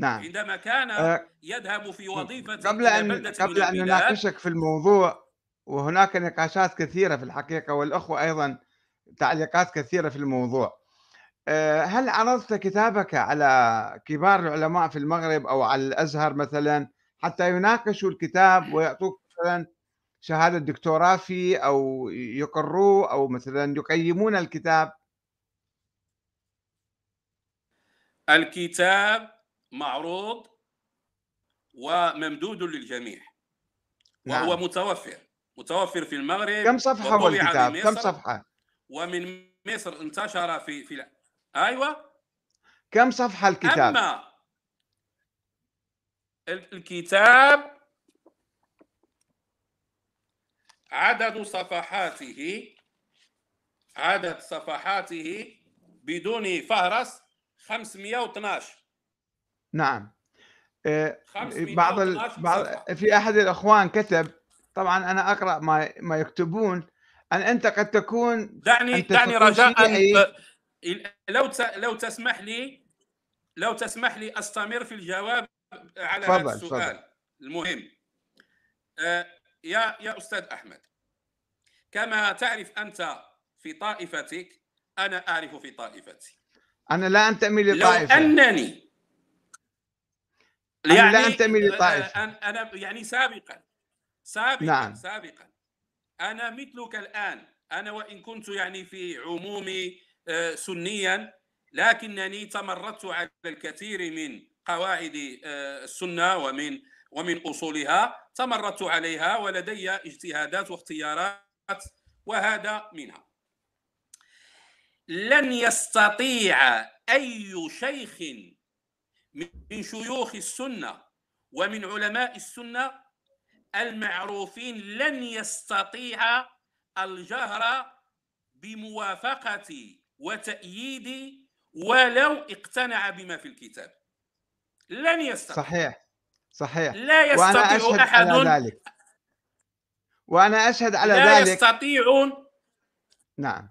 نعم. عندما كان آه، يذهب في وظيفة قبل أن قبل أن نناقشك في الموضوع وهناك نقاشات كثيرة في الحقيقة والأخوة أيضا تعليقات كثيرة في الموضوع. آه، هل عرضت كتابك على كبار العلماء في المغرب أو على الأزهر مثلا حتى يناقشوا الكتاب ويعطوك مثلا شهادة دكتوراه فيه أو يقروه أو مثلا يقيمون الكتاب؟ الكتاب معروض وممدود للجميع. وهو نعم متوفر. متوفر في المغرب كم صفحة هو الكتاب؟ كم صفحة؟ ومن مصر انتشر في في أيوه. كم صفحة الكتاب؟ أما ال- الكتاب عدد صفحاته عدد صفحاته بدون فهرس 512 نعم. آه، 512 بعض ال... بعض. في أحد الإخوان كتب طبعا أنا أقرأ ما ما يكتبون. أن أنت قد تكون دعني دعني رجاء. آه، لو ت- لو تسمح لي لو تسمح لي أستمر في الجواب على تفضل، هذا السؤال المهم. آه، يا يا أستاذ أحمد كما تعرف أنت في طائفتك أنا أعرف في طائفتي. أنا لا أنتمي لو لطائفة. أنني أنا لا أنتمي لطائفة. آه، أنا يعني سابقا. سابقا نعم. سابقا. أنا مثلك الآن. أنا وإن كنت يعني في عمومي آه، سنيا لكنني تمردت على الكثير من قواعد آه، السنة ومن ومن أصولها. تمردت عليها ولدي اجتهادات واختيارات وهذا منها. لن يستطيع أي شيخ من شيوخ السنة ومن علماء السنة المعروفين لن يستطيع الجهر بموافقتي وتأييدي ولو اقتنع بما في الكتاب. لن يستطيع. صحيح صحيح. لا يستطيع أشهد أحد. على ذلك. وأنا أشهد على لا ذلك. يستطيعون نعم.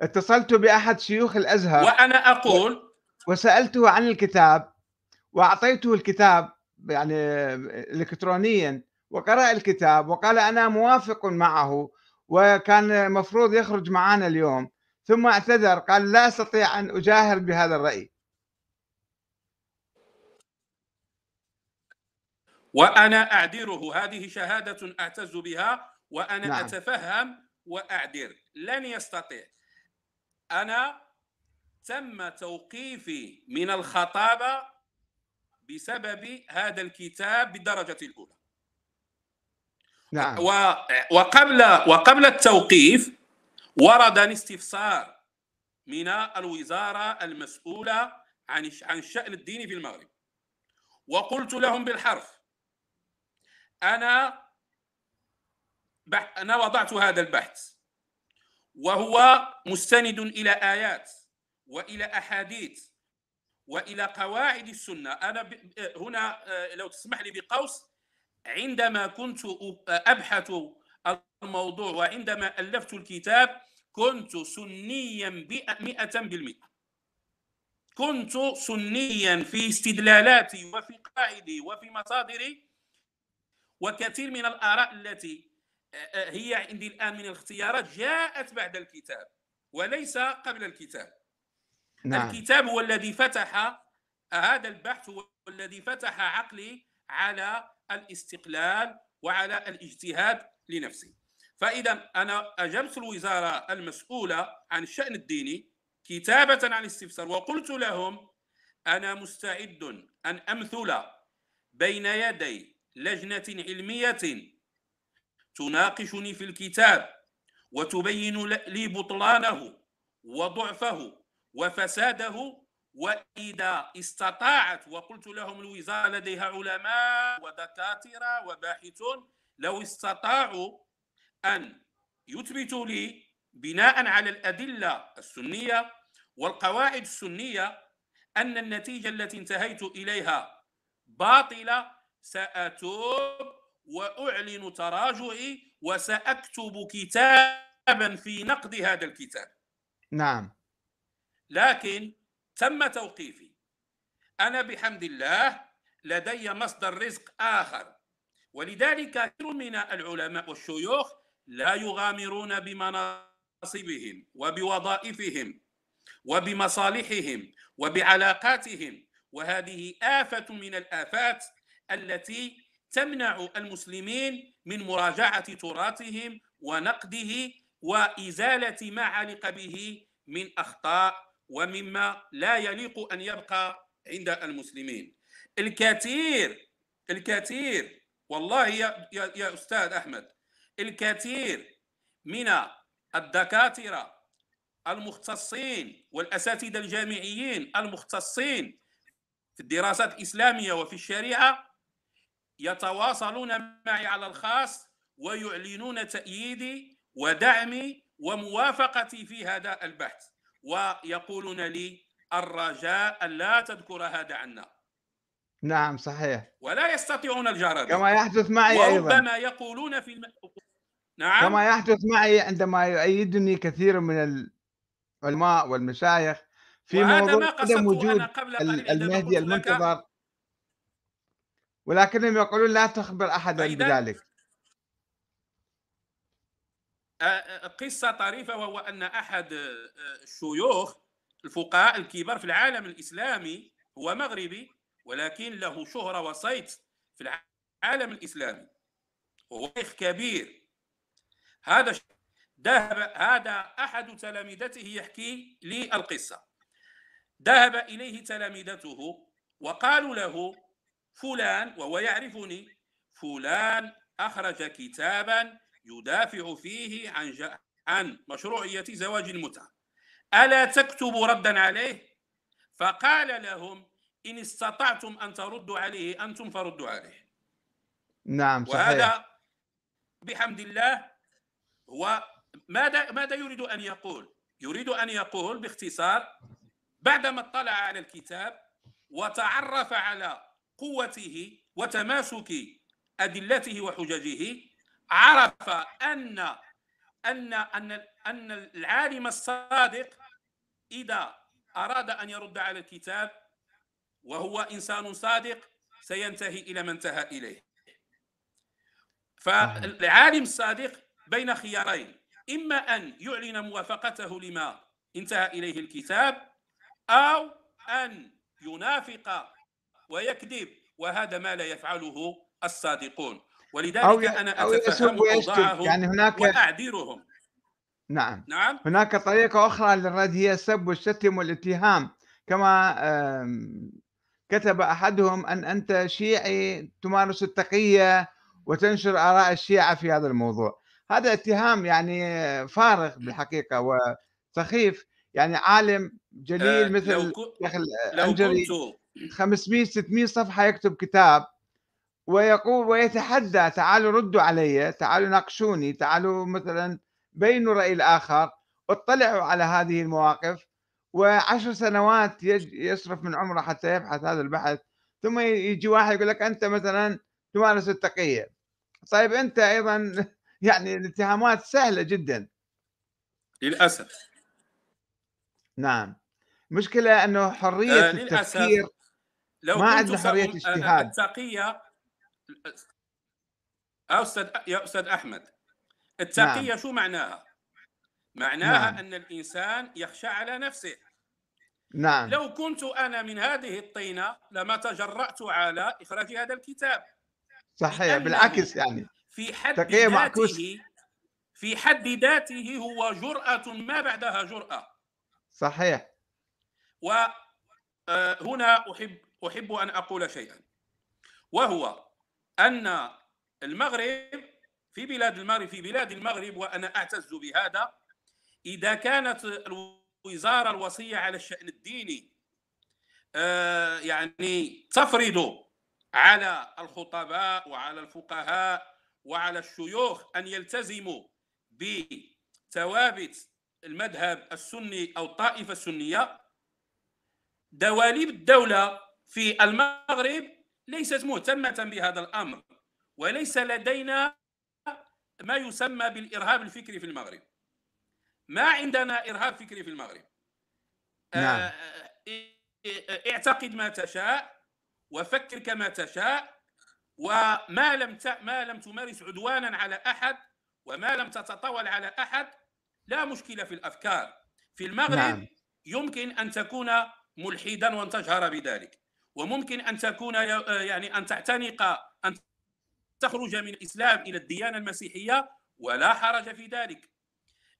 اتصلت بأحد شيوخ الأزهر. وأنا أقول وسألته عن الكتاب. وأعطيته الكتاب يعني الكترونيا وقرأ الكتاب وقال أنا موافق معه وكان المفروض يخرج معنا اليوم ثم اعتذر قال لا أستطيع أن أجاهر بهذا الرأي وأنا أعذره هذه شهادة أعتز بها وأنا نعم. أتفهم وأعذر لن يستطيع أنا تم توقيفي من الخطابة بسبب هذا الكتاب بالدرجة الأولى. نعم. و- وقبل وقبل التوقيف وردني استفسار من الوزارة المسؤولة عن عن الشان الديني في المغرب. وقلت لهم بالحرف أنا بح أنا وضعت هذا البحث وهو مستند إلى آيات وإلى أحاديث وإلى قواعد السنة أنا. هنا آه، لو تسمح لي بقوس عندما كنت أبحث الموضوع وعندما ألفت الكتاب كنت سنيا مئة بالمئة كنت سنيا في استدلالاتي وفي قواعدي وفي مصادري وكثير من الآراء التي آه، آه، هي عندي الآن من الاختيارات جاءت بعد الكتاب وليس قبل الكتاب نعم. الكتاب هو الذي فتح هذا البحث هو الذي فتح عقلي على الاستقلال وعلى الاجتهاد لنفسي. فإذا أنا أجبت الوزارة المسؤولة عن الشأن الديني كتابة عن الاستفسار وقلت لهم أنا مستعد أن أمثل بين يدي لجنة علمية تناقشني في الكتاب وتبين لي بطلانه وضعفه وفساده وإذا استطاعت وقلت لهم الوزارة لديها علماء ودكاترة وباحثون لو استطاعوا أن يثبتوا لي بناء على الأدلة السنية والقواعد السنية أن النتيجة التي انتهيت إليها باطلة سأتوب وأعلن تراجعي وسأكتب كتابا في نقد هذا الكتاب. نعم. لكن تم توقيفي. أنا بحمد الله لدي مصدر رزق آخر. ولذلك كثير من العلماء والشيوخ لا يغامرون بمناصبهم وبوظائفهم وبمصالحهم وبعلاقاتهم. وهذه آفة من الآفات التي تمنع المسلمين من مراجعة تراثهم ونقده وإزالة ما علق به من أخطاء ومما لا يليق أن يبقى عند المسلمين. الكثير الكثير والله يا, يا, يا أستاذ أحمد الكثير من الدكاترة المختصين والأساتذة الجامعيين المختصين في الدراسات الإسلامية وفي الشريعة يتواصلون معي على الخاص ويعلنون تأييدي ودعمي وموافقتي في هذا البحث. ويقولون لي الرجاء لا تذكر هذا عنا نعم صحيح. ولا يستطيعون الجهر كما يحدث معي أيضا. وربما يقولون في الم... نعم. كما يحدث معي عندما يؤيدني كثير من العلماء والمشايخ في موضوع عدم وجود المهدي المنتظر. ولكنهم يقولون لا تخبر احدا بذلك. قصة طريفة وهو أن أحد الشيوخ الفقهاء الكبار في العالم الإسلامي هو مغربي ولكن له شهرة وصيت في العالم الإسلامي. وهو شيخ كبير. هذا ذهب هذا أحد تلامذته يحكي لي القصة. ذهب إليه تلامذته وقالوا له فلان وهو يعرفني فلان أخرج كتابا يدافع فيه عن عن مشروعية زواج المتعة. ألا تكتب ردا عليه؟ فقال لهم إن استطعتم أن تردوا عليه أنتم فردوا عليه. نعم صحيح. وهذا بحمد الله هو ماذا ماذا يريد أن يقول؟ يريد أن يقول باختصار بعدما اطلع على الكتاب وتعرف على قوته وتماسك أدلته وحججه عرف ان ان ان أن العالم الصادق إذا أراد أن يرد على الكتاب وهو إنسان صادق سينتهي إلى ما انتهى إليه. فالعالم الصادق بين خيارين إما أن يعلن موافقته لما انتهى إليه الكتاب أو أن ينافق ويكذب وهذا ما لا يفعله الصادقون. ولذلك أو أنا أو أتفهم أوضاعهم يعني هناك وأعذرهم نعم. نعم؟ هناك طريقة أخرى للرد هي السب والشتم والاتهام. كما كتب أحدهم أن أنت شيعي تمارس التقية وتنشر آراء الشيعة في هذا الموضوع. هذا اتهام يعني فارغ بالحقيقة وسخيف. يعني عالم جليل آه مثل شيخ الانجري 500 600 صفحة يكتب كتاب. ويقول ويتحدى تعالوا ردوا علي تعالوا ناقشوني تعالوا مثلا بينوا رأي الآخر. اطلعوا على هذه المواقف وعشر سنوات يصرف من عمره حتى يبحث هذا البحث. ثم يجي واحد يقول لك أنت مثلا تمارس التقيه طيب أنت أيضا يعني الاتهامات سهلة جدا. للأسف. نعم. مشكلة أنه حرية آه التفكير لو ما عندنا حرية اجتهاد. التقيه أستاذ يا أستاذ أحمد التقيه نعم. شو معناها؟ معناها نعم. أن الإنسان يخشى على نفسه. نعم. لو كنت أنا من هذه الطينة لما تجرأت على إخراج هذا الكتاب. صحيح بالعكس يعني. في حد ذاته في حد ذاته هو جرأة ما بعدها جرأة. صحيح. وهنا آه، أحب أحب أن أقول شيئا. وهو أن المغرب في بلاد المغرب في بلاد المغرب وأنا أعتز بهذا إذا كانت الوزارة الوصية على الشأن الديني آه، يعني تفرض على الخطباء وعلى الفقهاء وعلى الشيوخ أن يلتزموا بثوابت المذهب السني أو الطائفة السنية دواليب الدولة في المغرب ليست مهتمة بهذا الأمر وليس لدينا ما يسمى بالإرهاب الفكري في المغرب ما عندنا إرهاب فكري في المغرب نعم. اعتقد ما تشاء وفكر كما تشاء وما لم ما لم تمارس عدوانا على أحد وما لم تتطاول على أحد لا مشكلة في الأفكار في المغرب نعم. يمكن أن تكون ملحدا وأن تجهر بذلك وممكن أن تكون يعني أن تعتنق أن تخرج من الإسلام إلى الديانة المسيحية ولا حرج في ذلك.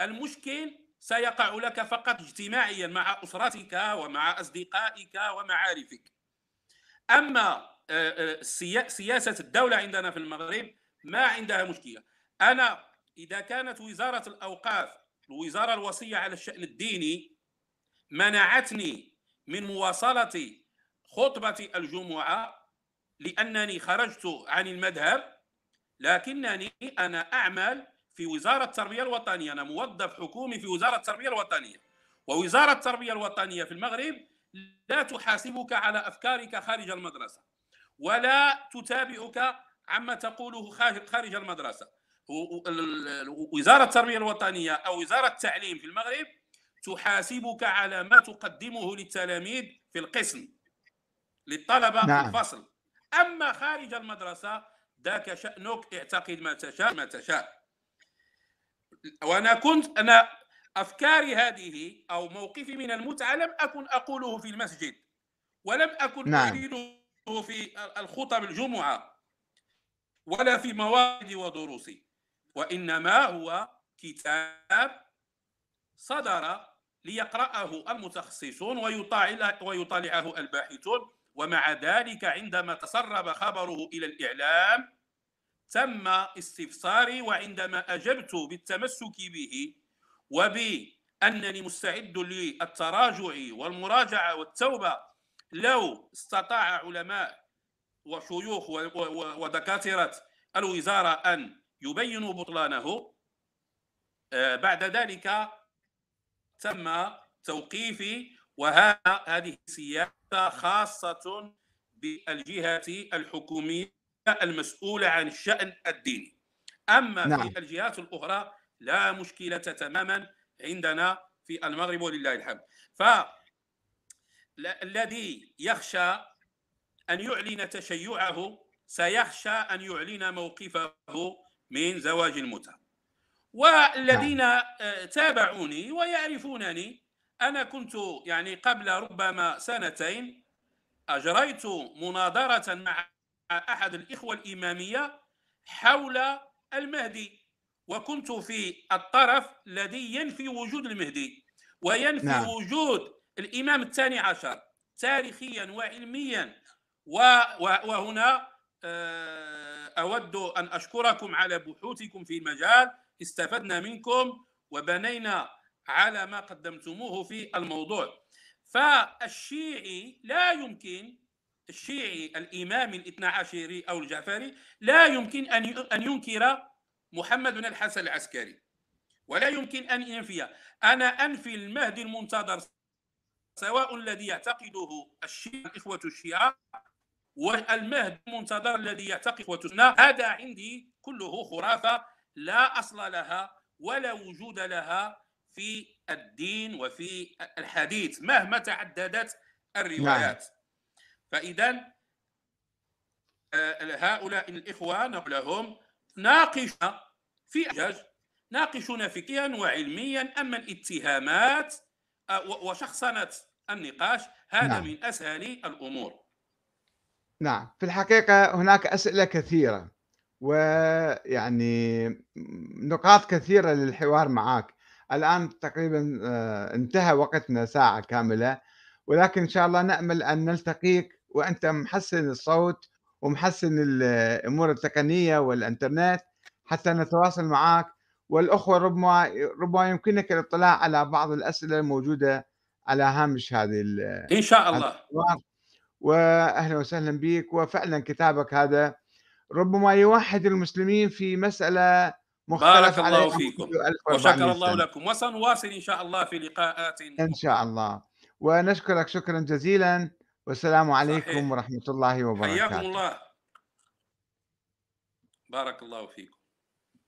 المشكل سيقع لك فقط اجتماعيا مع أسرتك ومع أصدقائك ومعارفك. أما آه، آه، سياسة الدولة عندنا في المغرب ما عندها مشكلة. أنا إذا كانت وزارة الأوقاف الوزارة الوصية على الشأن الديني منعتني من مواصلة خطبه الجمعة لأنني خرجت عن المذهب لكنني أنا أعمل في وزارة التربية الوطنية. أنا موظف حكومي في وزارة التربية الوطنية. ووزارة التربية الوطنية في المغرب لا تحاسبك على أفكارك خارج المدرسة ولا تتابعك عما تقوله خارج المدرسة. وزارة التربية الوطنية أو وزارة التعليم في المغرب تحاسبك على ما تقدمه للتلاميذ في القسم. للطلبة نعم. في الفصل أما خارج المدرسة ذاك شأنك اعتقد ما تشاء ما تشاء وأنا كنت أنا أفكاري هذه أو موقفي من المتعة لم أكن أقوله في المسجد ولم أكن نعم. اريده في الخطب الجمعة ولا في مواد ودروسي وإنما هو كتاب صدر ليقرأه المتخصصون ويطالعه الباحثون ومع ذلك عندما تسرب خبره إلى الإعلام تم استفساري وعندما أجبت بالتمسك به وبأنني مستعد للتراجع والمراجعة والتوبة لو استطاع علماء وشيوخ ودكاترة الوزارة أن يبينوا بطلانه آه، بعد ذلك تم توقيفي وهذه سياسة خاصة بالجهة الحكومية المسؤولة عن الشأن الديني أما نعم. في الجهات الأخرى لا مشكلة تماما عندنا في المغرب ولله الحمد فالذي يخشى أن يعلن تشيعه سيخشى أن يعلن موقفه من زواج المتعة والذين نعم. آه، تابعوني ويعرفونني أنا كنت يعني قبل ربما سنتين أجريت مناظرة مع أحد الإخوة الإمامية حول المهدي وكنت في الطرف الذي ينفي وجود المهدي وينفي نعم. وجود الإمام الثاني عشر تاريخيا وعلميا وهنا آه، أود أن أشكركم على بحوثكم في المجال استفدنا منكم وبنينا على ما قدمتموه في الموضوع. فالشيعي لا يمكن الشيعي الإمامي الاثنى عشري أو الجعفري لا يمكن أن أن ينكر محمد بن الحسن العسكري ولا يمكن أن ينفي. أنا أنفي المهدي المنتظر سواء الذي يعتقده الشيعة إخوة الشيعة والمهدي المنتظر الذي يعتقد إخوة السنة هذا عندي كله خرافة لا أصل لها ولا وجود لها في الدين وفي الحديث مهما تعددت الروايات نعم. فإذا آه، هؤلاء الإخوة نقول لهم ناقشنا في أجاج ناقشنا فكريا وعلميا أما الاتهامات آه، وشخصنة النقاش هذا نعم. من أسهل الأمور نعم في الحقيقة هناك أسئلة كثيرة ويعني نقاط كثيرة للحوار معك الآن تقريبا آه، انتهى وقتنا ساعة كاملة ولكن إن شاء الله نأمل أن نلتقيك وأنت محسن الصوت ومحسن الأمور التقنية والإنترنت حتى نتواصل معك والأخوة ربما ربما يمكنك الاطلاع على بعض الأسئلة الموجودة على هامش هذه إن شاء الله. وأهلا وسهلا بك وفعلا كتابك هذا. ربما يوحد المسلمين في مسألة بارك الله فيكم. وشكر الله لكم. وسنواصل إن شاء الله في لقاءات إن شاء الله. ونشكرك شكرا جزيلا. والسلام عليكم صحيح. ورحمة الله وبركاته. حياكم الله. بارك الله فيكم.